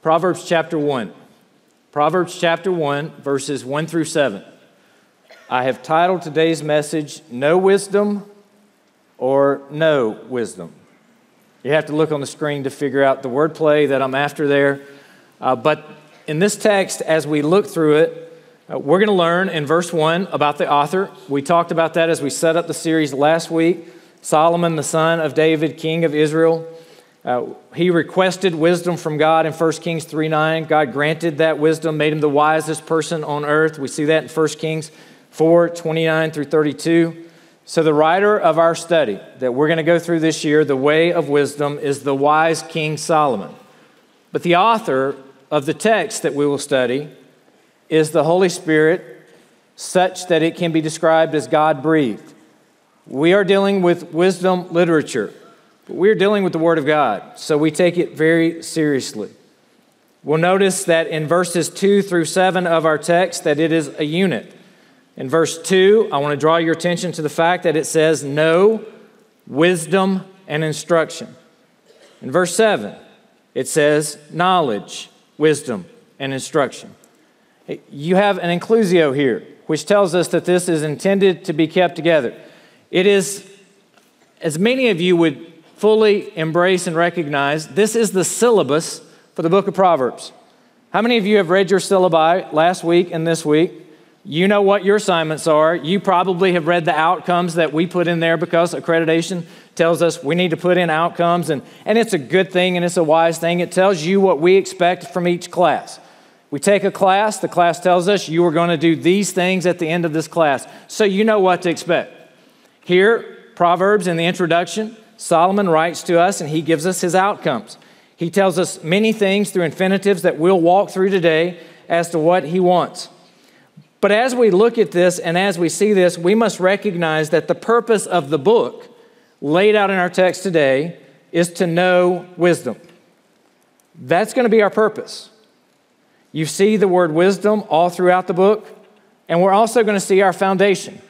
Proverbs chapter 1. Proverbs chapter 1, verses 1 through 7. I have titled today's message, No Wisdom or No Wisdom. You have to look on the screen to figure out the wordplay that I'm after there. Uh, but in this text, as we look through it, uh, we're going to learn in verse 1 about the author. We talked about that as we set up the series last week. Solomon, the son of David, king of Israel. Uh, he requested wisdom from God in 1 Kings 3 9. God granted that wisdom, made him the wisest person on earth. We see that in 1 Kings 4 29 through 32. So, the writer of our study that we're going to go through this year, The Way of Wisdom, is the wise King Solomon. But the author of the text that we will study is the Holy Spirit, such that it can be described as God breathed. We are dealing with wisdom literature, but we're dealing with the Word of God, so we take it very seriously. We'll notice that in verses 2 through 7 of our text that it is a unit. In verse 2, I want to draw your attention to the fact that it says know, wisdom, and instruction. In verse 7, it says knowledge, wisdom, and instruction. You have an inclusio here, which tells us that this is intended to be kept together. It is, as many of you would fully embrace and recognize, this is the syllabus for the book of Proverbs. How many of you have read your syllabi last week and this week? You know what your assignments are. You probably have read the outcomes that we put in there because accreditation tells us we need to put in outcomes, and, and it's a good thing and it's a wise thing. It tells you what we expect from each class. We take a class, the class tells us you are going to do these things at the end of this class, so you know what to expect. Here, Proverbs in the introduction, Solomon writes to us and he gives us his outcomes. He tells us many things through infinitives that we'll walk through today as to what he wants. But as we look at this and as we see this, we must recognize that the purpose of the book laid out in our text today is to know wisdom. That's going to be our purpose. You see the word wisdom all throughout the book, and we're also going to see our foundation.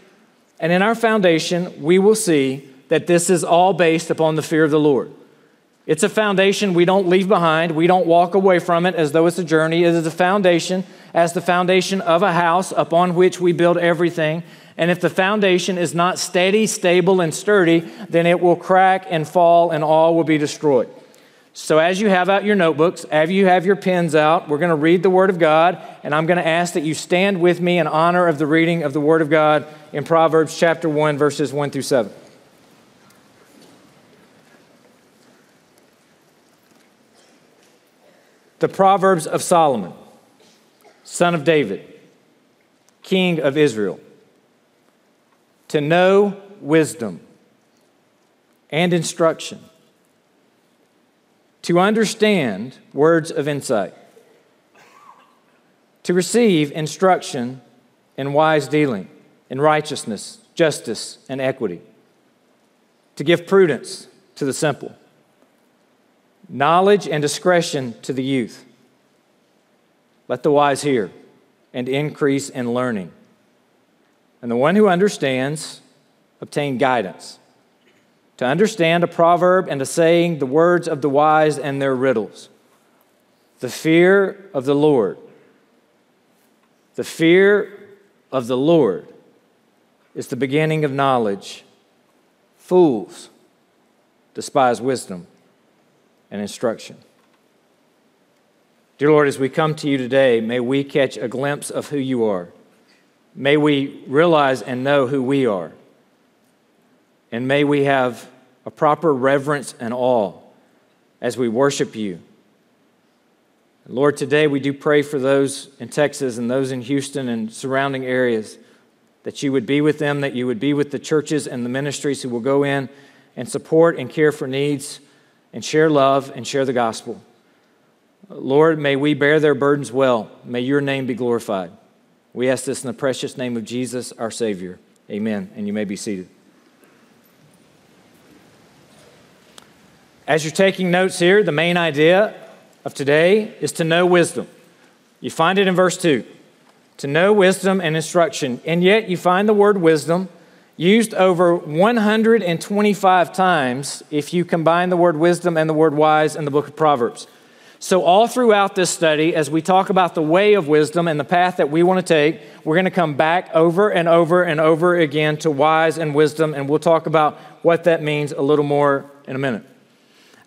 And in our foundation, we will see that this is all based upon the fear of the Lord. It's a foundation we don't leave behind. We don't walk away from it as though it's a journey. It is a foundation as the foundation of a house upon which we build everything. And if the foundation is not steady, stable, and sturdy, then it will crack and fall and all will be destroyed. So, as you have out your notebooks, as you have your pens out, we're going to read the Word of God, and I'm going to ask that you stand with me in honor of the reading of the Word of God in Proverbs chapter 1, verses 1 through 7. The Proverbs of Solomon, son of David, king of Israel. To know wisdom and instruction. To understand words of insight, to receive instruction in wise dealing, in righteousness, justice, and equity, to give prudence to the simple, knowledge and discretion to the youth. Let the wise hear and increase in learning. And the one who understands obtain guidance to understand a proverb and a saying, the words of the wise and their riddles. The fear of the Lord. The fear of the Lord is the beginning of knowledge. Fools despise wisdom and instruction. Dear Lord, as we come to you today, may we catch a glimpse of who you are. May we realize and know who we are. And may we have a proper reverence and awe as we worship you. Lord, today we do pray for those in Texas and those in Houston and surrounding areas that you would be with them, that you would be with the churches and the ministries who will go in and support and care for needs and share love and share the gospel. Lord, may we bear their burdens well. May your name be glorified. We ask this in the precious name of Jesus, our Savior. Amen. And you may be seated. As you're taking notes here, the main idea of today is to know wisdom. You find it in verse 2 to know wisdom and instruction. And yet, you find the word wisdom used over 125 times if you combine the word wisdom and the word wise in the book of Proverbs. So, all throughout this study, as we talk about the way of wisdom and the path that we want to take, we're going to come back over and over and over again to wise and wisdom, and we'll talk about what that means a little more in a minute.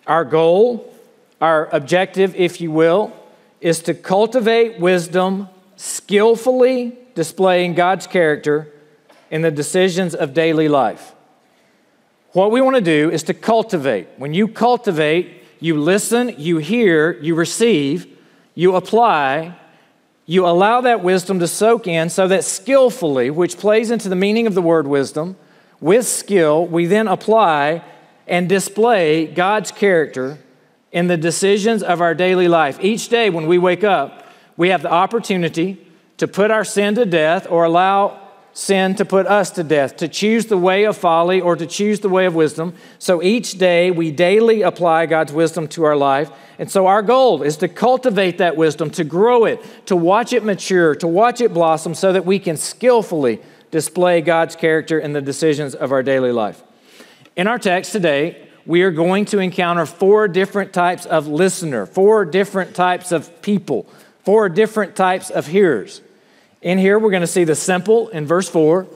Our goal, our objective, if you will, is to cultivate wisdom skillfully displaying God's character in the decisions of daily life. What we want to do is to cultivate. When you cultivate, you listen, you hear, you receive, you apply, you allow that wisdom to soak in so that skillfully, which plays into the meaning of the word wisdom, with skill, we then apply and display God's character in the decisions of our daily life. Each day when we wake up, we have the opportunity to put our sin to death or allow sin to put us to death, to choose the way of folly or to choose the way of wisdom. So each day we daily apply God's wisdom to our life. And so our goal is to cultivate that wisdom, to grow it, to watch it mature, to watch it blossom so that we can skillfully display God's character in the decisions of our daily life. In our text today, we are going to encounter four different types of listener, four different types of people, four different types of hearers. In here, we're going to see the simple in verse 4.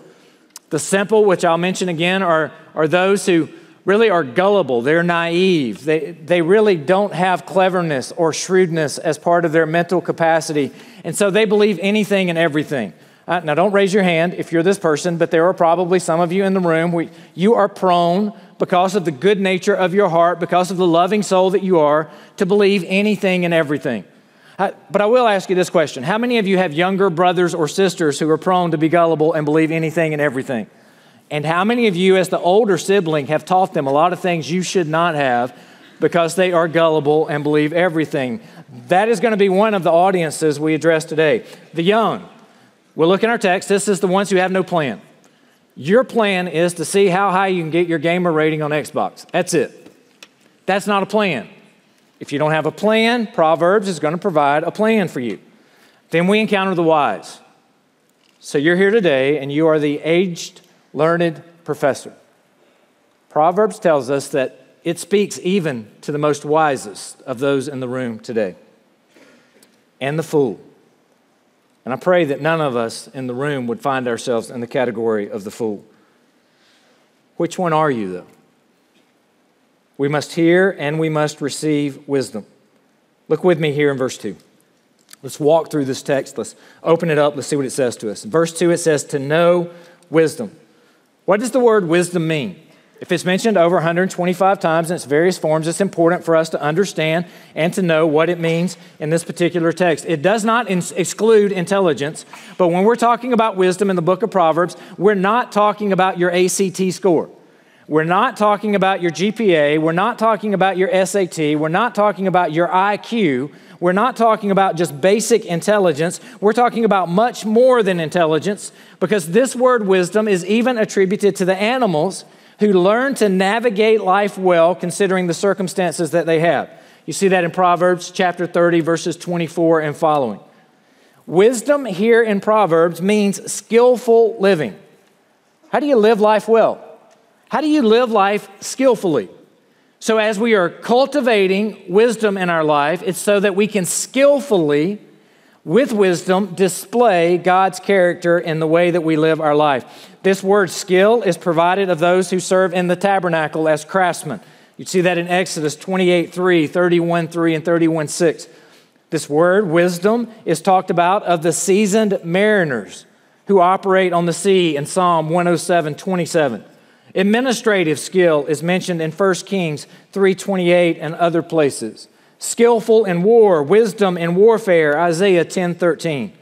The simple, which I'll mention again, are, are those who really are gullible. They're naive. They, they really don't have cleverness or shrewdness as part of their mental capacity. And so they believe anything and everything. Uh, now, don't raise your hand if you're this person, but there are probably some of you in the room where you are prone, because of the good nature of your heart, because of the loving soul that you are, to believe anything and everything. Uh, but I will ask you this question How many of you have younger brothers or sisters who are prone to be gullible and believe anything and everything? And how many of you, as the older sibling, have taught them a lot of things you should not have because they are gullible and believe everything? That is going to be one of the audiences we address today. The young. We'll look in our text. This is the ones who have no plan. Your plan is to see how high you can get your gamer rating on Xbox. That's it. That's not a plan. If you don't have a plan, Proverbs is going to provide a plan for you. Then we encounter the wise. So you're here today and you are the aged, learned professor. Proverbs tells us that it speaks even to the most wisest of those in the room today and the fool. And I pray that none of us in the room would find ourselves in the category of the fool. Which one are you, though? We must hear and we must receive wisdom. Look with me here in verse 2. Let's walk through this text. Let's open it up. Let's see what it says to us. In verse 2, it says, To know wisdom. What does the word wisdom mean? If it's mentioned over 125 times in its various forms, it's important for us to understand and to know what it means in this particular text. It does not in- exclude intelligence, but when we're talking about wisdom in the book of Proverbs, we're not talking about your ACT score. We're not talking about your GPA. We're not talking about your SAT. We're not talking about your IQ. We're not talking about just basic intelligence. We're talking about much more than intelligence because this word wisdom is even attributed to the animals who learn to navigate life well considering the circumstances that they have. You see that in Proverbs chapter 30, verses 24 and following. Wisdom here in Proverbs means skillful living. How do you live life well? How do you live life skillfully? So, as we are cultivating wisdom in our life, it's so that we can skillfully, with wisdom, display God's character in the way that we live our life. This word skill is provided of those who serve in the tabernacle as craftsmen. You see that in Exodus 28 3, 31 3, and 31 6. This word, wisdom, is talked about of the seasoned mariners who operate on the sea in Psalm 107 27. Administrative skill is mentioned in 1 Kings 3:28 and other places. Skillful in war, wisdom in warfare, Isaiah 10:13.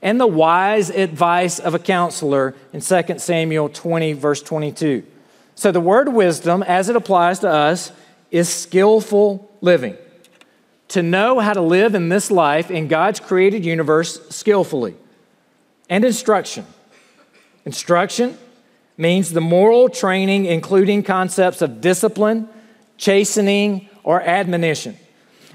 And the wise advice of a counselor in 2 Samuel 20 verse 22. So the word wisdom as it applies to us is skillful living. To know how to live in this life in God's created universe skillfully. And instruction. Instruction means the moral training, including concepts of discipline, chastening, or admonition.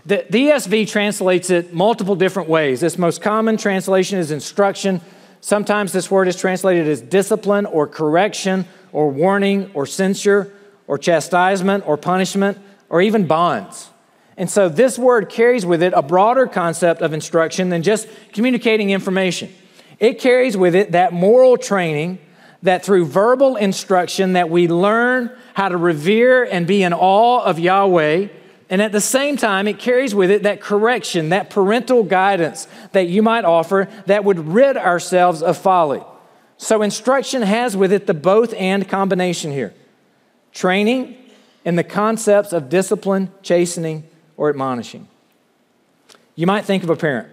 The, ESV translates it multiple different ways. Its most common translation is instruction. Sometimes this word is translated as discipline or correction or warning or censure or chastisement or punishment or even bonds. And so this word carries with it a broader concept of instruction than just communicating information. It carries with it that moral training that through verbal instruction that we learn how to revere and be in awe of Yahweh and at the same time, it carries with it that correction, that parental guidance that you might offer that would rid ourselves of folly. So, instruction has with it the both and combination here training and the concepts of discipline, chastening, or admonishing. You might think of a parent.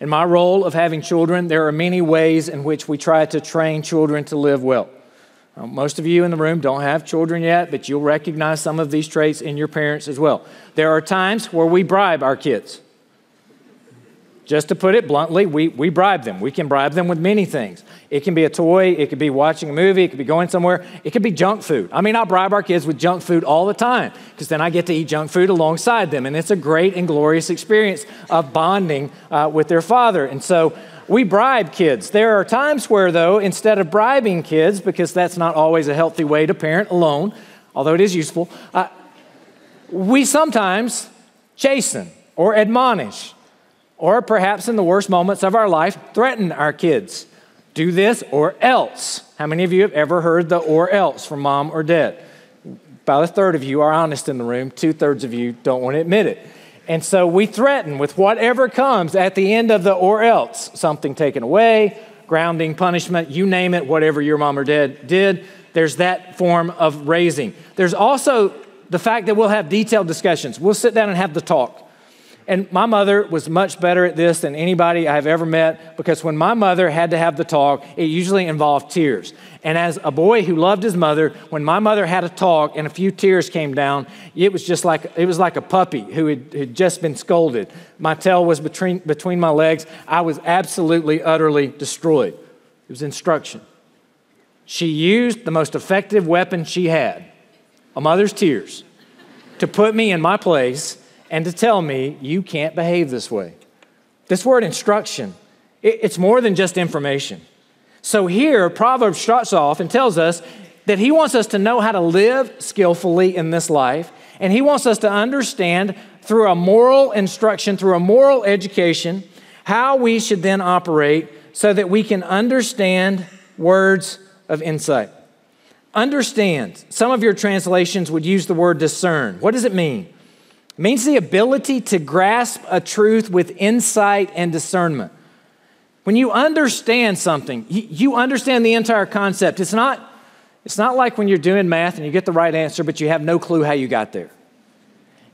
In my role of having children, there are many ways in which we try to train children to live well. Uh, most of you in the room don't have children yet, but you'll recognize some of these traits in your parents as well. There are times where we bribe our kids. Just to put it bluntly, we, we bribe them. We can bribe them with many things. It can be a toy, it could be watching a movie, it could be going somewhere, it could be junk food. I mean, I bribe our kids with junk food all the time because then I get to eat junk food alongside them. And it's a great and glorious experience of bonding uh, with their father. And so we bribe kids. There are times where, though, instead of bribing kids, because that's not always a healthy way to parent alone, although it is useful, uh, we sometimes chasten or admonish, or perhaps in the worst moments of our life, threaten our kids. Do this or else. How many of you have ever heard the or else from mom or dad? About a third of you are honest in the room, two thirds of you don't want to admit it. And so we threaten with whatever comes at the end of the or else something taken away, grounding, punishment, you name it, whatever your mom or dad did. There's that form of raising. There's also the fact that we'll have detailed discussions. We'll sit down and have the talk. And my mother was much better at this than anybody I've ever met because when my mother had to have the talk, it usually involved tears. And as a boy who loved his mother, when my mother had a talk and a few tears came down, it was just like it was like a puppy who had, had just been scolded. My tail was between, between my legs. I was absolutely, utterly destroyed. It was instruction. She used the most effective weapon she had, a mother's tears, to put me in my place and to tell me, you can't behave this way. This word instruction, it's more than just information. So here, Proverbs starts off and tells us that he wants us to know how to live skillfully in this life, and he wants us to understand through a moral instruction, through a moral education, how we should then operate so that we can understand words of insight. Understand. Some of your translations would use the word discern. What does it mean? Means the ability to grasp a truth with insight and discernment. When you understand something, you understand the entire concept. It's not, it's not like when you're doing math and you get the right answer, but you have no clue how you got there.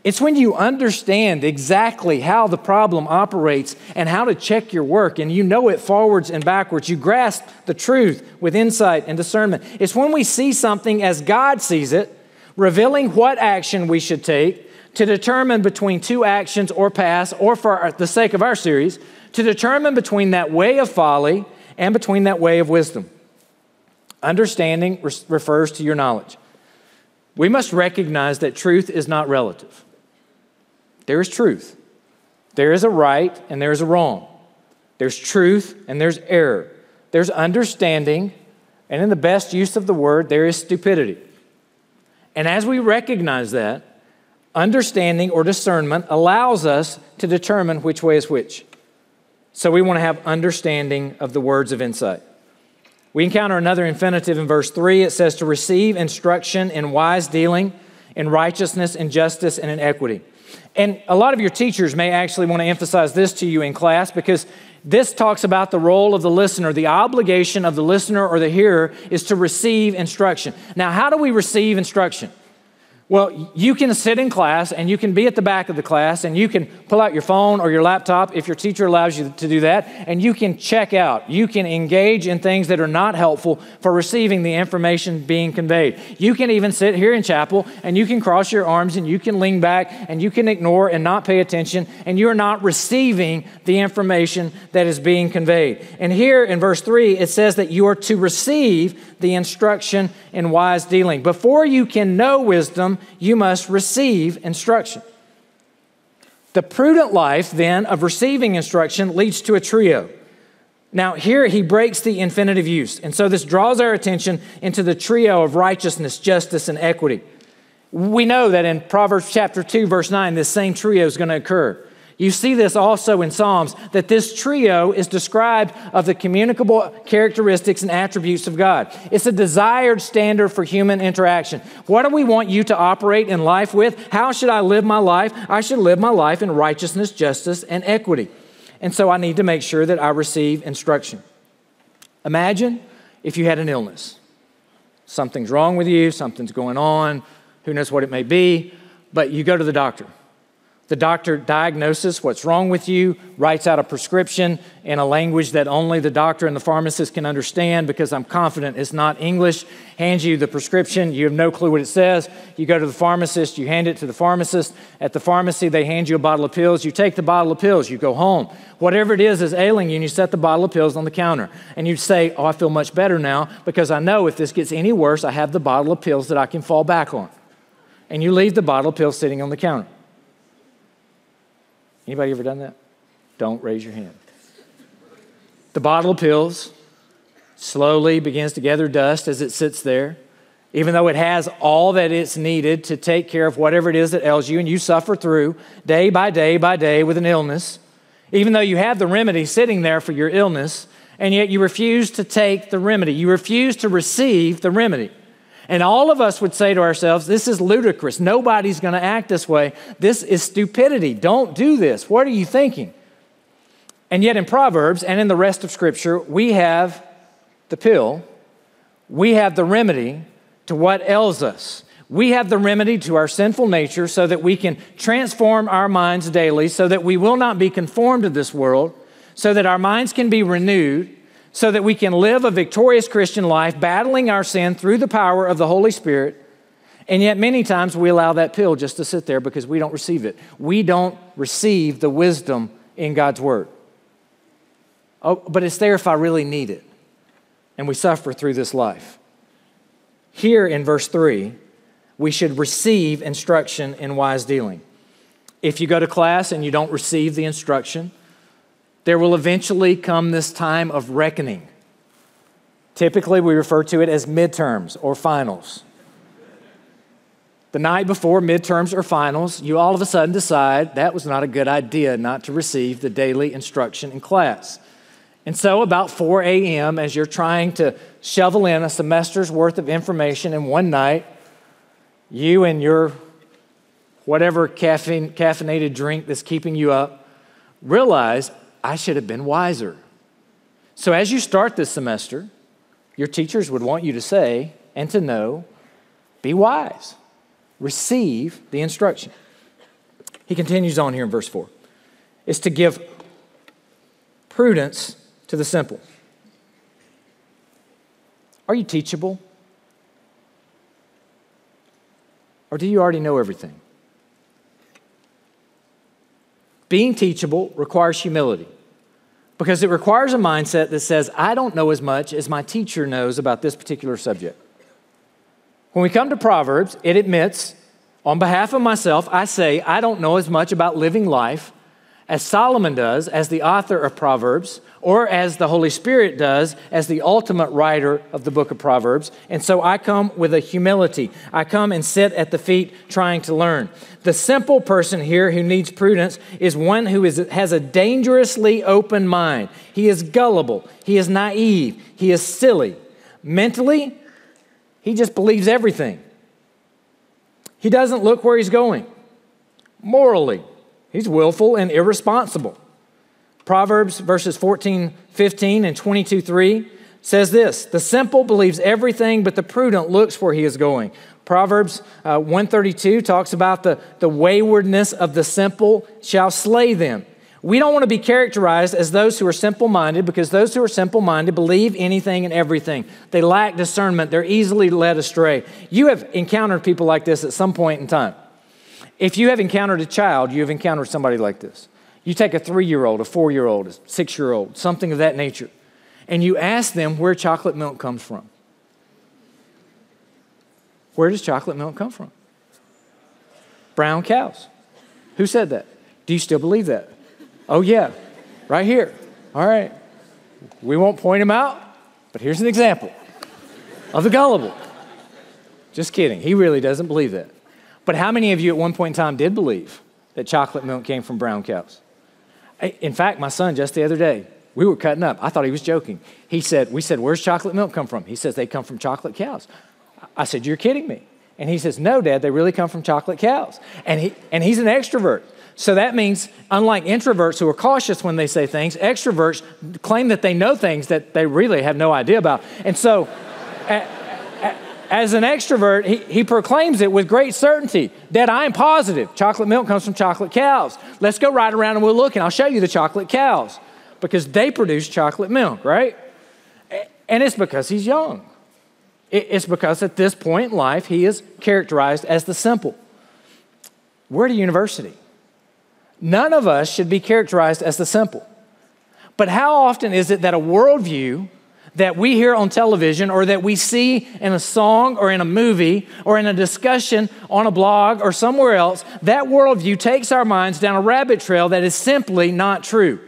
It's when you understand exactly how the problem operates and how to check your work, and you know it forwards and backwards. You grasp the truth with insight and discernment. It's when we see something as God sees it, revealing what action we should take to determine between two actions or paths, or for the sake of our series, to determine between that way of folly and between that way of wisdom. Understanding re- refers to your knowledge. We must recognize that truth is not relative. There is truth. There is a right and there is a wrong. There's truth and there's error. There's understanding, and in the best use of the word, there is stupidity. And as we recognize that, Understanding or discernment allows us to determine which way is which. So we want to have understanding of the words of insight. We encounter another infinitive in verse 3. It says to receive instruction in wise dealing, in righteousness, in justice, and in equity. And a lot of your teachers may actually want to emphasize this to you in class because this talks about the role of the listener. The obligation of the listener or the hearer is to receive instruction. Now, how do we receive instruction? Well, you can sit in class and you can be at the back of the class and you can pull out your phone or your laptop if your teacher allows you to do that and you can check out. You can engage in things that are not helpful for receiving the information being conveyed. You can even sit here in chapel and you can cross your arms and you can lean back and you can ignore and not pay attention and you're not receiving the information that is being conveyed. And here in verse 3, it says that you are to receive the instruction in wise dealing. Before you can know wisdom, you must receive instruction. The prudent life, then, of receiving instruction leads to a trio. Now, here he breaks the infinitive use. And so this draws our attention into the trio of righteousness, justice, and equity. We know that in Proverbs chapter 2, verse 9, this same trio is going to occur. You see this also in Psalms that this trio is described of the communicable characteristics and attributes of God. It's a desired standard for human interaction. What do we want you to operate in life with? How should I live my life? I should live my life in righteousness, justice, and equity. And so I need to make sure that I receive instruction. Imagine if you had an illness. Something's wrong with you, something's going on, who knows what it may be, but you go to the doctor. The doctor diagnoses what's wrong with you, writes out a prescription in a language that only the doctor and the pharmacist can understand because I'm confident it's not English, hands you the prescription, you have no clue what it says. You go to the pharmacist, you hand it to the pharmacist. At the pharmacy, they hand you a bottle of pills. You take the bottle of pills, you go home. Whatever it is is ailing you, and you set the bottle of pills on the counter. And you say, Oh, I feel much better now because I know if this gets any worse, I have the bottle of pills that I can fall back on. And you leave the bottle of pills sitting on the counter. Anybody ever done that? Don't raise your hand. The bottle of pills slowly begins to gather dust as it sits there, even though it has all that it's needed to take care of whatever it is that ails you, and you suffer through day by day by day with an illness, even though you have the remedy sitting there for your illness, and yet you refuse to take the remedy. You refuse to receive the remedy. And all of us would say to ourselves, This is ludicrous. Nobody's going to act this way. This is stupidity. Don't do this. What are you thinking? And yet, in Proverbs and in the rest of Scripture, we have the pill, we have the remedy to what ails us. We have the remedy to our sinful nature so that we can transform our minds daily, so that we will not be conformed to this world, so that our minds can be renewed, so that we can live a victorious Christian life, battling our sin through the power of the Holy Spirit. And yet, many times we allow that pill just to sit there because we don't receive it. We don't receive the wisdom in God's Word. Oh, but it's there if I really need it. And we suffer through this life. Here in verse 3, we should receive instruction in wise dealing. If you go to class and you don't receive the instruction, there will eventually come this time of reckoning. Typically, we refer to it as midterms or finals. The night before midterms or finals, you all of a sudden decide that was not a good idea not to receive the daily instruction in class. And so, about 4 a.m., as you're trying to shovel in a semester's worth of information in one night, you and your whatever caffeine, caffeinated drink that's keeping you up realize I should have been wiser. So, as you start this semester, your teachers would want you to say and to know, be wise, receive the instruction. He continues on here in verse 4 is to give prudence to the simple. Are you teachable? Or do you already know everything? Being teachable requires humility because it requires a mindset that says, I don't know as much as my teacher knows about this particular subject. When we come to Proverbs, it admits, on behalf of myself, I say, I don't know as much about living life as Solomon does, as the author of Proverbs, or as the Holy Spirit does, as the ultimate writer of the book of Proverbs. And so I come with a humility. I come and sit at the feet trying to learn. The simple person here who needs prudence is one who is, has a dangerously open mind. He is gullible, he is naive, he is silly. Mentally, he just believes everything. He doesn't look where he's going. Morally, He's willful and irresponsible. Proverbs verses 14, 15, and 22, 3 says this The simple believes everything, but the prudent looks where he is going. Proverbs uh, 132 talks about the, the waywardness of the simple shall slay them. We don't want to be characterized as those who are simple minded because those who are simple minded believe anything and everything. They lack discernment, they're easily led astray. You have encountered people like this at some point in time. If you have encountered a child, you have encountered somebody like this. You take a three year old, a four year old, a six year old, something of that nature, and you ask them where chocolate milk comes from. Where does chocolate milk come from? Brown cows. Who said that? Do you still believe that? Oh, yeah, right here. All right. We won't point him out, but here's an example of the gullible. Just kidding. He really doesn't believe that. But how many of you at one point in time did believe that chocolate milk came from brown cows? In fact, my son just the other day, we were cutting up. I thought he was joking. He said, We said, Where's chocolate milk come from? He says, They come from chocolate cows. I said, You're kidding me. And he says, No, Dad, they really come from chocolate cows. And, he, and he's an extrovert. So that means, unlike introverts who are cautious when they say things, extroverts claim that they know things that they really have no idea about. And so, as an extrovert, he, he proclaims it with great certainty that I'm positive. Chocolate milk comes from chocolate cows. Let's go right around and we'll look and I'll show you the chocolate cows because they produce chocolate milk, right? And it's because he's young. It's because at this point in life, he is characterized as the simple. We're at a university. None of us should be characterized as the simple. But how often is it that a worldview that we hear on television or that we see in a song or in a movie or in a discussion on a blog or somewhere else, that worldview takes our minds down a rabbit trail that is simply not true.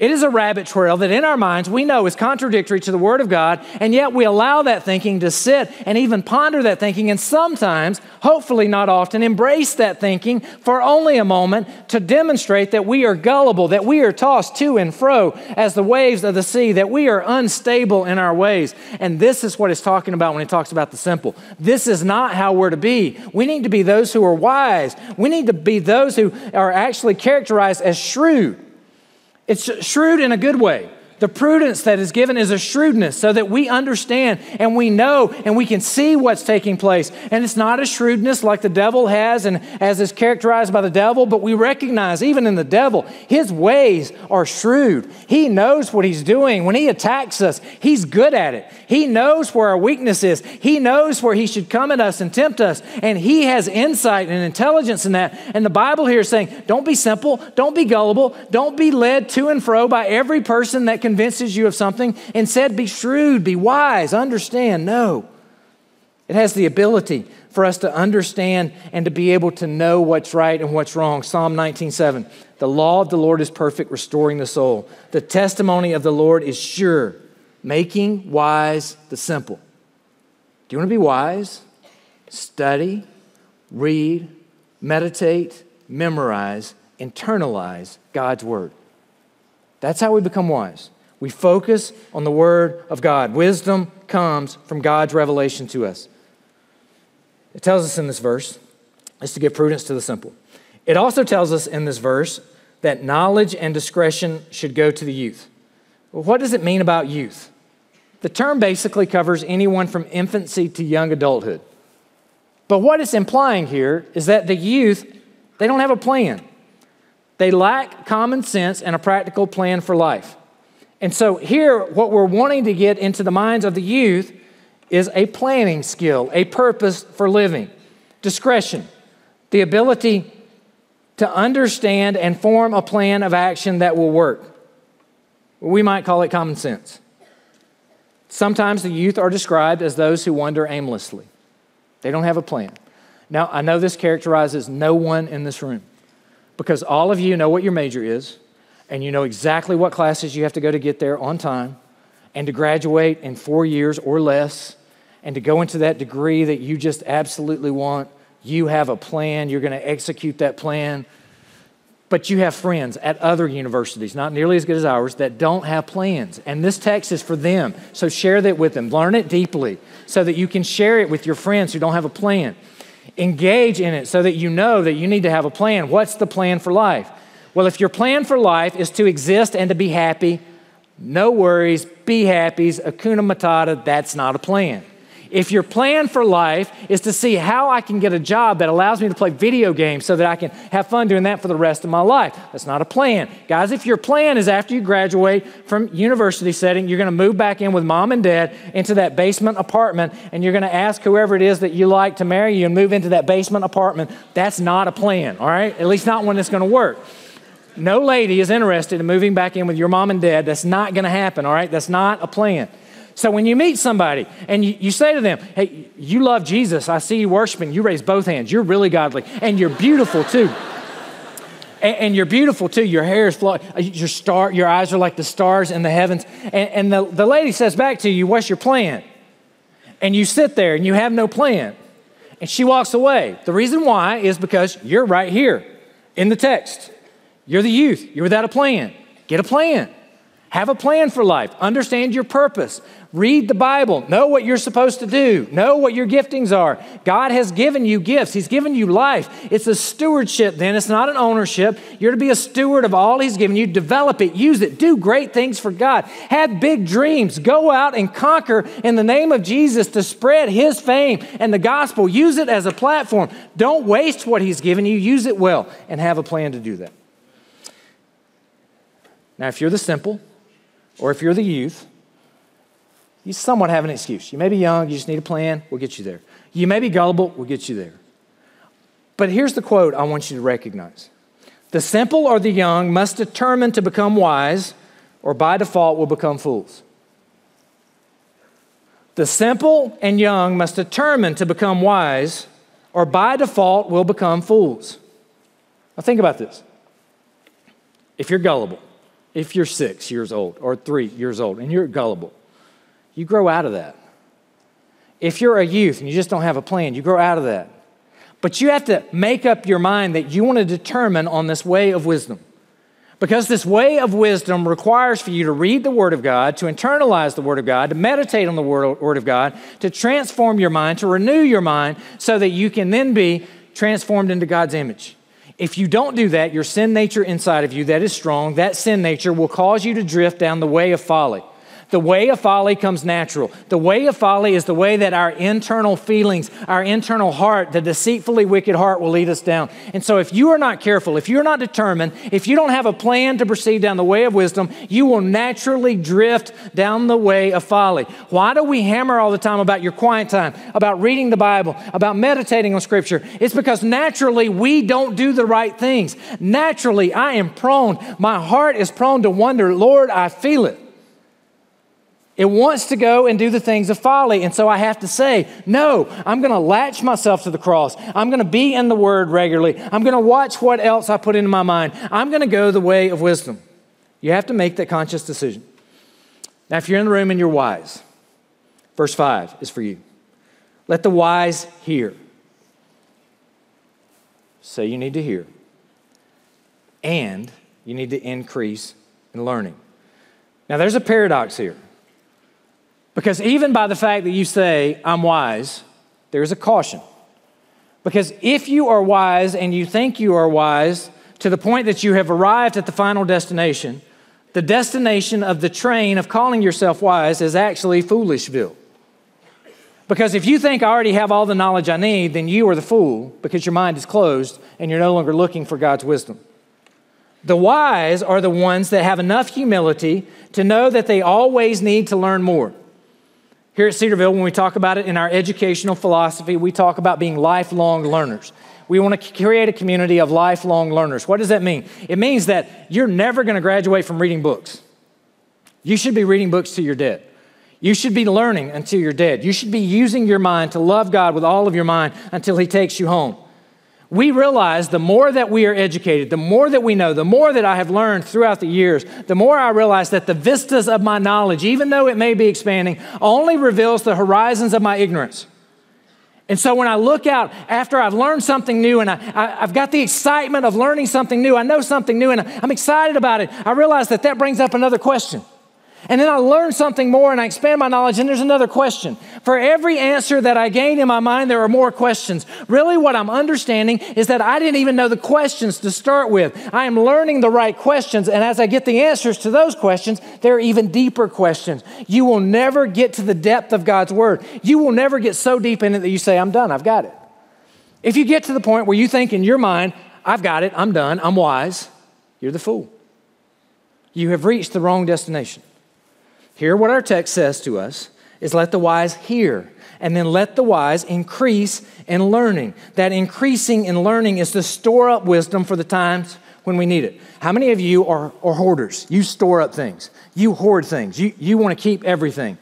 It is a rabbit trail that in our minds we know is contradictory to the Word of God, and yet we allow that thinking to sit and even ponder that thinking, and sometimes, hopefully not often, embrace that thinking for only a moment to demonstrate that we are gullible, that we are tossed to and fro as the waves of the sea, that we are unstable in our ways. And this is what it's talking about when he talks about the simple. This is not how we're to be. We need to be those who are wise, we need to be those who are actually characterized as shrewd. It's shrewd in a good way. The prudence that is given is a shrewdness so that we understand and we know and we can see what's taking place. And it's not a shrewdness like the devil has and as is characterized by the devil, but we recognize even in the devil, his ways are shrewd. He knows what he's doing. When he attacks us, he's good at it. He knows where our weakness is. He knows where he should come at us and tempt us. And he has insight and intelligence in that. And the Bible here is saying, don't be simple, don't be gullible, don't be led to and fro by every person that can convinces you of something. and said, be shrewd, be wise, understand. No. It has the ability for us to understand and to be able to know what's right and what's wrong. Psalm 19:7. The law of the Lord is perfect, restoring the soul. The testimony of the Lord is sure, making wise the simple. Do you want to be wise? Study, read, meditate, memorize, internalize God's word. That's how we become wise. We focus on the Word of God. Wisdom comes from God's revelation to us. It tells us in this verse is to give prudence to the simple. It also tells us in this verse that knowledge and discretion should go to the youth. Well, what does it mean about youth? The term basically covers anyone from infancy to young adulthood. But what it's implying here is that the youth, they don't have a plan. They lack common sense and a practical plan for life. And so, here, what we're wanting to get into the minds of the youth is a planning skill, a purpose for living, discretion, the ability to understand and form a plan of action that will work. We might call it common sense. Sometimes the youth are described as those who wander aimlessly, they don't have a plan. Now, I know this characterizes no one in this room because all of you know what your major is and you know exactly what classes you have to go to get there on time, and to graduate in four years or less, and to go into that degree that you just absolutely want, you have a plan, you're going to execute that plan. But you have friends at other universities, not nearly as good as ours, that don't have plans. And this text is for them. So share that with them. Learn it deeply so that you can share it with your friends who don't have a plan. Engage in it so that you know that you need to have a plan. What's the plan for life? Well, if your plan for life is to exist and to be happy, no worries, be happy, hakuna matata, that's not a plan. If your plan for life is to see how I can get a job that allows me to play video games so that I can have fun doing that for the rest of my life, that's not a plan. Guys, if your plan is after you graduate from university setting, you're going to move back in with mom and dad into that basement apartment and you're going to ask whoever it is that you like to marry you and move into that basement apartment, that's not a plan, all right? At least not one that's going to work. No lady is interested in moving back in with your mom and dad. That's not going to happen, all right? That's not a plan. So when you meet somebody and you, you, say to them, hey, you love Jesus, I see you worshiping, you raise both hands, you're really godly, and you're beautiful too. and, and, you're beautiful too. Your hair is flowing, uh, your, star, your eyes are like the stars in the heavens. And, and the, the lady says back to you, What's your plan? And you sit there and you have no plan. And she walks away. The reason why is because you're right here in the text. You're the youth. You're without a plan. Get a plan. Have a plan for life. Understand your purpose. Read the Bible. Know what you're supposed to do. Know what your giftings are. God has given you gifts, He's given you life. It's a stewardship, then. It's not an ownership. You're to be a steward of all He's given you. Develop it, use it, do great things for God. Have big dreams. Go out and conquer in the name of Jesus to spread His fame and the gospel. Use it as a platform. Don't waste what He's given you. Use it well and have a plan to do that. Now, if you're the simple, or if you're the youth, you somewhat have an excuse. You may be young, you just need a plan, we'll get you there. You may be gullible, we'll get you there. But here's the quote I want you to recognize The simple or the young must determine to become wise, or by default will become fools. The simple and young must determine to become wise, or by default will become fools. Now, think about this. If you're gullible, if you're six years old or three years old and you're gullible, you grow out of that. If you're a youth and you just don't have a plan, you grow out of that. But you have to make up your mind that you want to determine on this way of wisdom. Because this way of wisdom requires for you to read the Word of God, to internalize the Word of God, to meditate on the Word of God, to transform your mind, to renew your mind, so that you can then be transformed into God's image. If you don't do that, your sin nature inside of you that is strong, that sin nature will cause you to drift down the way of folly. The way of folly comes natural. The way of folly is the way that our internal feelings, our internal heart, the deceitfully wicked heart will lead us down. And so, if you are not careful, if you're not determined, if you don't have a plan to proceed down the way of wisdom, you will naturally drift down the way of folly. Why do we hammer all the time about your quiet time, about reading the Bible, about meditating on Scripture? It's because naturally we don't do the right things. Naturally, I am prone, my heart is prone to wonder, Lord, I feel it. It wants to go and do the things of folly. And so I have to say, no, I'm going to latch myself to the cross. I'm going to be in the Word regularly. I'm going to watch what else I put into my mind. I'm going to go the way of wisdom. You have to make that conscious decision. Now, if you're in the room and you're wise, verse 5 is for you. Let the wise hear. Say you need to hear. And you need to increase in learning. Now, there's a paradox here. Because even by the fact that you say, I'm wise, there's a caution. Because if you are wise and you think you are wise to the point that you have arrived at the final destination, the destination of the train of calling yourself wise is actually foolishville. Because if you think I already have all the knowledge I need, then you are the fool because your mind is closed and you're no longer looking for God's wisdom. The wise are the ones that have enough humility to know that they always need to learn more. Here at Cedarville, when we talk about it in our educational philosophy, we talk about being lifelong learners. We want to create a community of lifelong learners. What does that mean? It means that you're never going to graduate from reading books. You should be reading books till you're dead. You should be learning until you're dead. You should be using your mind to love God with all of your mind until He takes you home we realize the more that we are educated, the more that we know, the more that I have learned throughout the years, the more I realize that the vistas of my knowledge, even though it may be expanding, only reveals the horizons of my ignorance. And so when I look out after I've learned something new and I, have got the excitement of learning something new, I know something new and I'm excited about it, I realize that that brings up another question. And then I learn something more and I expand my knowledge, and there's another question. For every answer that I gain in my mind, there are more questions. Really, what I'm understanding is that I didn't even know the questions to start with. I am learning the right questions, and as I get the answers to those questions, there are even deeper questions. You will never get to the depth of God's Word. You will never get so deep in it that you say, I'm done, I've got it. If you get to the point where you think in your mind, I've got it, I'm done, I'm wise, you're the fool. You have reached the wrong destination. Here, what our text says to us is let the wise hear, and then let the wise increase in learning. That increasing in learning is to store up wisdom for the times when we need it. How many of you are, are hoarders? You store up things, you hoard things, you, you want to keep everything.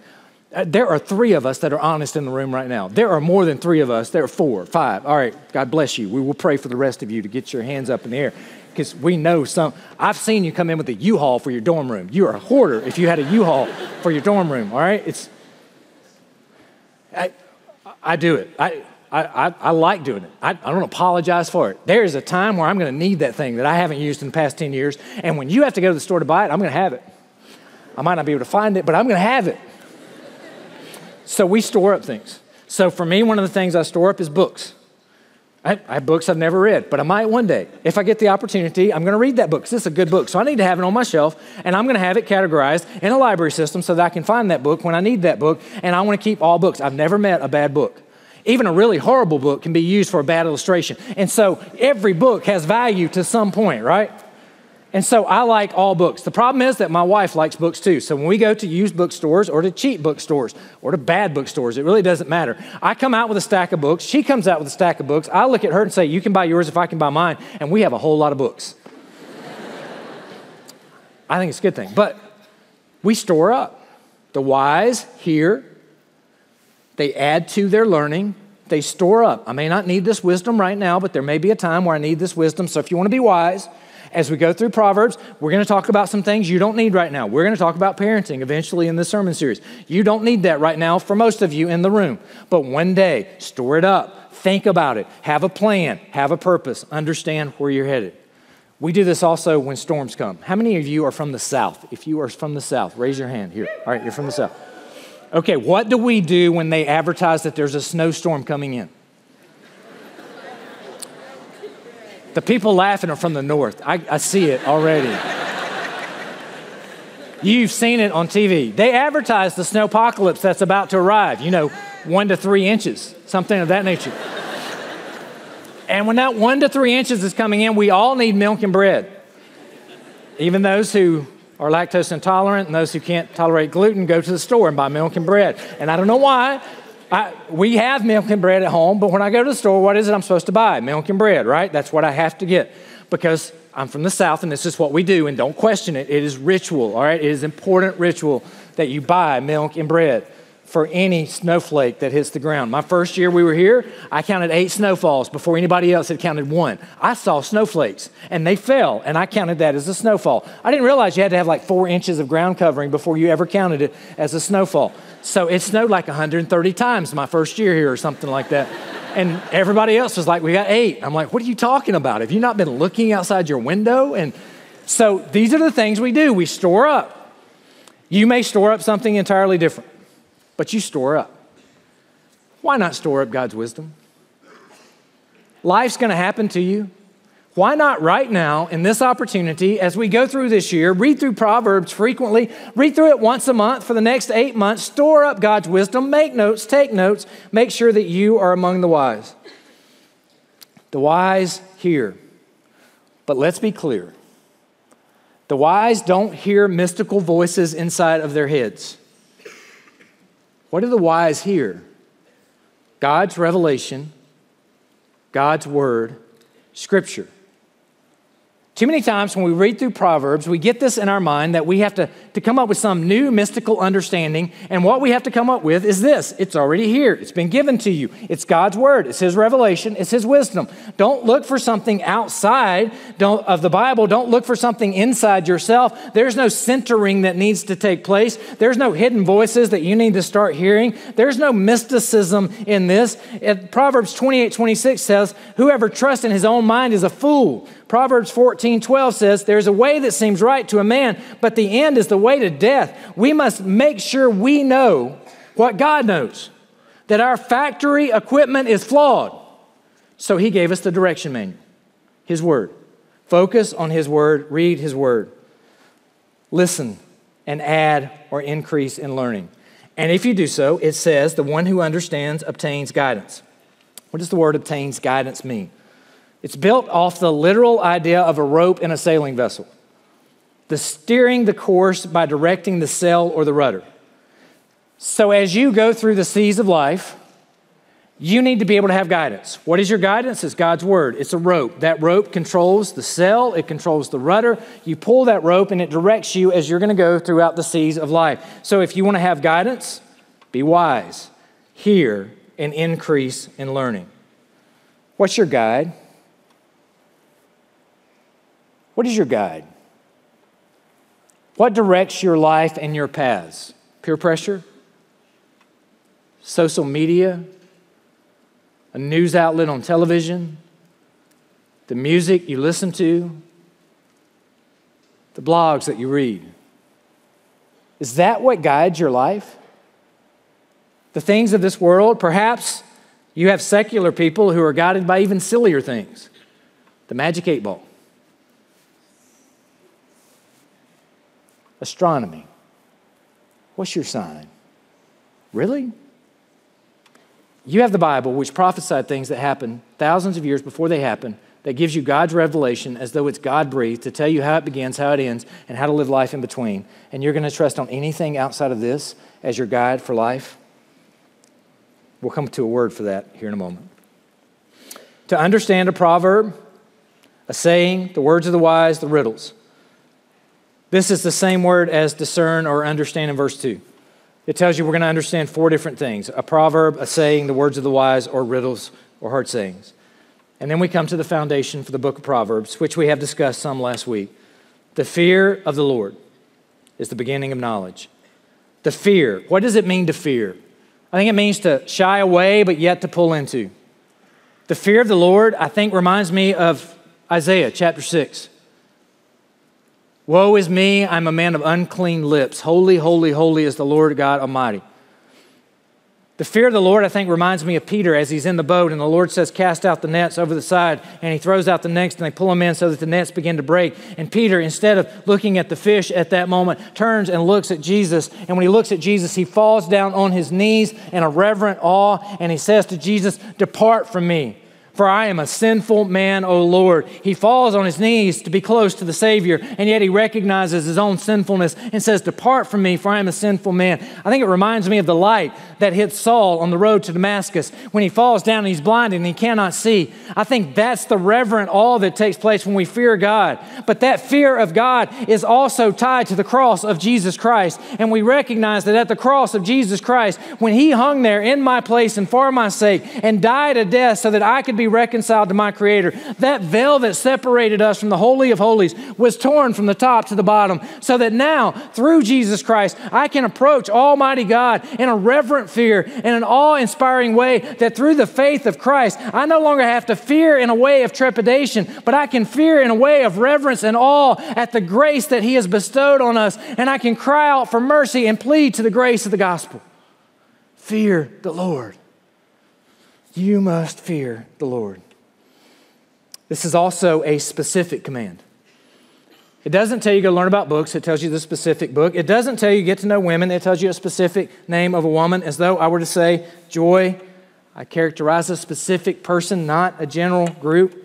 Uh, there are three of us that are honest in the room right now. There are more than three of us. There are four, five. All right, God bless you. We will pray for the rest of you to get your hands up in the air because we know some. I've seen you come in with a U-Haul for your dorm room. You are a hoarder if you had a U-Haul for your dorm room. All right, it's. I, I do it. I, I, I, like doing it. I, I don't apologize for it. There is a time where I'm going to need that thing that I haven't used in the past 10 years. And when you have to go to the store to buy it, I'm going to have it. I might not be able to find it, but I'm going to have it. so we store up things. So for me, one of the things I store up is books. I, I have books I've never read, but I might one day. If I get the opportunity, I'm going to read that book. This is a good book. So I need to have it on my shelf, and I'm going to have it categorized in a library system so that I can find that book when I need that book, and I want to keep all books. I've never met a bad book. Even a really horrible book can be used for a bad illustration. And so every book has value to some point, right? And so I like all books. The problem is that my wife likes books too. So when we go to used bookstores or to cheap bookstores or to bad bookstores, it really doesn't matter. I come out with a stack of books. She comes out with a stack of books. I look at her and say, You can buy yours if I can buy mine. And we have a whole lot of books. I think it's a good thing. But we store up. The wise hear, they add to their learning, they store up. I may not need this wisdom right now, but there may be a time where I need this wisdom. So if you want to be wise, as we go through Proverbs, we're going to talk about some things you don't need right now. We're going to talk about parenting eventually in this sermon series. You don't need that right now for most of you in the room. But one day, store it up, think about it, have a plan, have a purpose, understand where you're headed. We do this also when storms come. How many of you are from the South? If you are from the South, raise your hand here. All right, you're from the South. Okay, what do we do when they advertise that there's a snowstorm coming in? The people laughing are from the north. I, I see it already. You've seen it on TV. They advertise the snowpocalypse that's about to arrive, you know, one to three inches, something of that nature. and when that one to three inches is coming in, we all need milk and bread. Even those who are lactose intolerant and those who can't tolerate gluten go to the store and buy milk and bread. And I don't know why, I, we have milk and bread at home, but when I go to the store, what is it I'm supposed to buy? Milk and bread, right? That's what I have to get because I'm from the South and this is what we do, and don't question it. It is ritual, all right? It is important ritual that you buy milk and bread for any snowflake that hits the ground. My first year we were here, I counted eight snowfalls before anybody else had counted one. I saw snowflakes and they fell, and I counted that as a snowfall. I didn't realize you had to have like four inches of ground covering before you ever counted it as a snowfall. So it snowed like 130 times my first year here or something like that. And everybody else was like, we got eight. I'm like, what are you talking about? Have you not been looking outside your window? And so these are the things we do we store up. You may store up something entirely different but you store up. Why not store up God's wisdom? Life's going to happen to you. Why not right now in this opportunity as we go through this year, read through Proverbs frequently, read through it once a month for the next eight months, store up God's wisdom, make notes, take notes, make sure that you are among the wise. The wise hear. But let's be clear the wise don't hear mystical voices inside of their heads. What do the wise hear? God's revelation, God's word, scripture. Too many times when we read through Proverbs, we get this in our mind that we have to, to come up with some new mystical understanding. And what we have to come up with is this it's already here, it's been given to you. It's God's word, it's His revelation, it's His wisdom. Don't look for something outside of the Bible, don't look for something inside yourself. There's no centering that needs to take place, there's no hidden voices that you need to start hearing, there's no mysticism in this. Proverbs 28 26 says, Whoever trusts in his own mind is a fool. Proverbs 14, 12 says, There's a way that seems right to a man, but the end is the way to death. We must make sure we know what God knows, that our factory equipment is flawed. So he gave us the direction manual, his word. Focus on his word, read his word. Listen and add or increase in learning. And if you do so, it says, The one who understands obtains guidance. What does the word obtains guidance mean? It's built off the literal idea of a rope in a sailing vessel, the steering the course by directing the sail or the rudder. So, as you go through the seas of life, you need to be able to have guidance. What is your guidance? It's God's word. It's a rope. That rope controls the sail, it controls the rudder. You pull that rope and it directs you as you're going to go throughout the seas of life. So if you want to have guidance, be wise, hear, and increase in learning. What's your guide? What is your guide? What directs your life and your paths? Peer pressure? Social media? a news outlet on television, the music you listen to, the blogs that you read. Is that what guides your life? The things of this world? Perhaps you have secular people who are guided by even sillier things the magic eight ball, astronomy. What's your sign? Really? You have the Bible, which prophesied things that happened thousands of years before they happened, that gives you God's revelation as though it's God breathed to tell you how it begins, how it ends, and how to live life in between. And you're going to trust on anything outside of this as your guide for life? We'll come to a word for that here in a moment. To understand a proverb, a saying, the words of the wise, the riddles. This is the same word as discern or understand in verse 2. It tells you we're going to understand four different things a proverb, a saying, the words of the wise, or riddles or hard sayings. And then we come to the foundation for the book of Proverbs, which we have discussed some last week. The fear of the Lord is the beginning of knowledge. The fear, what does it mean to fear? I think it means to shy away, but yet to pull into. The fear of the Lord, I think, reminds me of Isaiah chapter 6. Woe is me, I'm a man of unclean lips. Holy, holy, holy is the Lord God Almighty. The fear of the Lord, I think, reminds me of Peter as he's in the boat and the Lord says, Cast out the nets over the side. And he throws out the nets and they pull them in so that the nets begin to break. And Peter, instead of looking at the fish at that moment, turns and looks at Jesus. And when he looks at Jesus, he falls down on his knees in a reverent awe and he says to Jesus, Depart from me for I am a sinful man, O Lord. He falls on his knees to be close to the Savior, and yet he recognizes his own sinfulness and says, Depart from me, for I am a sinful man. I think it reminds me of the light that hit Saul on the road to Damascus when he falls down and he's blinded and he cannot see. I think that's the reverent awe that takes place when we fear God. But that fear of God is also tied to the cross of Jesus Christ. And we recognize that at the cross of Jesus Christ, when he hung there in my place and for my sake and died a death so that I could be reconciled to my Creator. That veil that separated us from the Holy of Holies was torn from the top to the bottom, so that now, through Jesus Christ, I can approach Almighty God in a reverent fear and an awe inspiring way. That through the faith of Christ, I no longer have to fear in a way of trepidation, but I can fear in a way of reverence and awe at the grace that He has bestowed on us. And I can cry out for mercy and plead to the grace of the gospel. Fear the Lord. You must fear the Lord. This is also a specific command. It doesn't tell you to learn about books, it tells you the specific book. It doesn't tell you get to know women, it tells you a specific name of a woman, as though I were to say, Joy. I characterize a specific person, not a general group.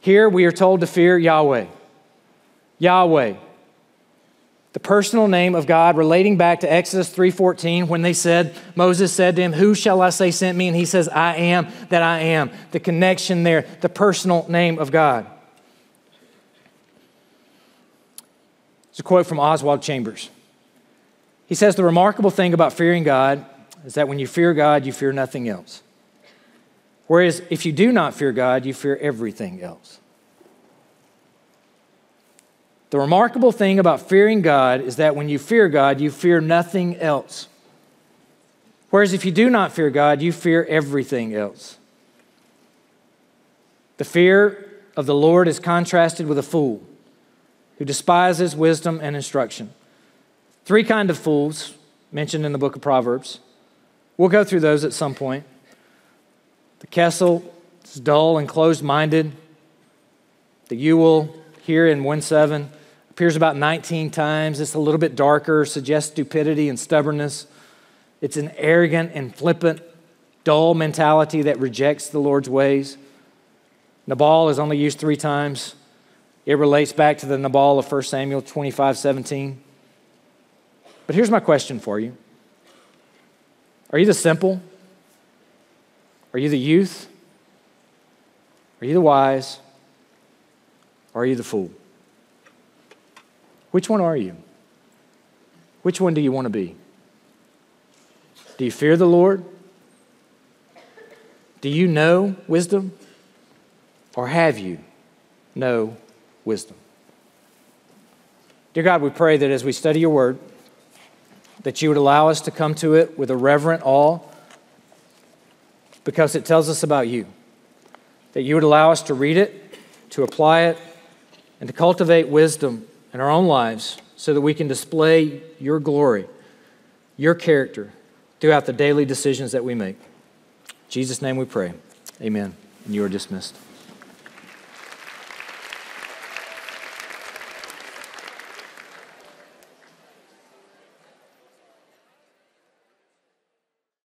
Here we are told to fear Yahweh. Yahweh the personal name of God relating back to Exodus 3:14 when they said Moses said to him, "Who shall I say sent me?" and he says, "I am that I am." The connection there, the personal name of God. It's a quote from Oswald Chambers. He says the remarkable thing about fearing God is that when you fear God, you fear nothing else. Whereas if you do not fear God, you fear everything else. The remarkable thing about fearing God is that when you fear God, you fear nothing else. Whereas if you do not fear God, you fear everything else. The fear of the Lord is contrasted with a fool who despises wisdom and instruction. Three kind of fools mentioned in the book of Proverbs. We'll go through those at some point. The kesil is dull and closed minded. The Ewell here in 1 7 appears about 19 times. It's a little bit darker, suggests stupidity and stubbornness. It's an arrogant and flippant, dull mentality that rejects the Lord's ways. Nabal is only used three times. It relates back to the Nabal of 1 Samuel 25 17. But here's my question for you Are you the simple? Are you the youth? Are you the wise? Or are you the fool? Which one are you? Which one do you want to be? Do you fear the Lord? Do you know wisdom? Or have you no wisdom? Dear God, we pray that as we study your word, that you would allow us to come to it with a reverent awe, because it tells us about you. That you would allow us to read it, to apply it, and to cultivate wisdom in our own lives so that we can display your glory, your character throughout the daily decisions that we make. In Jesus' name we pray. Amen. And you are dismissed.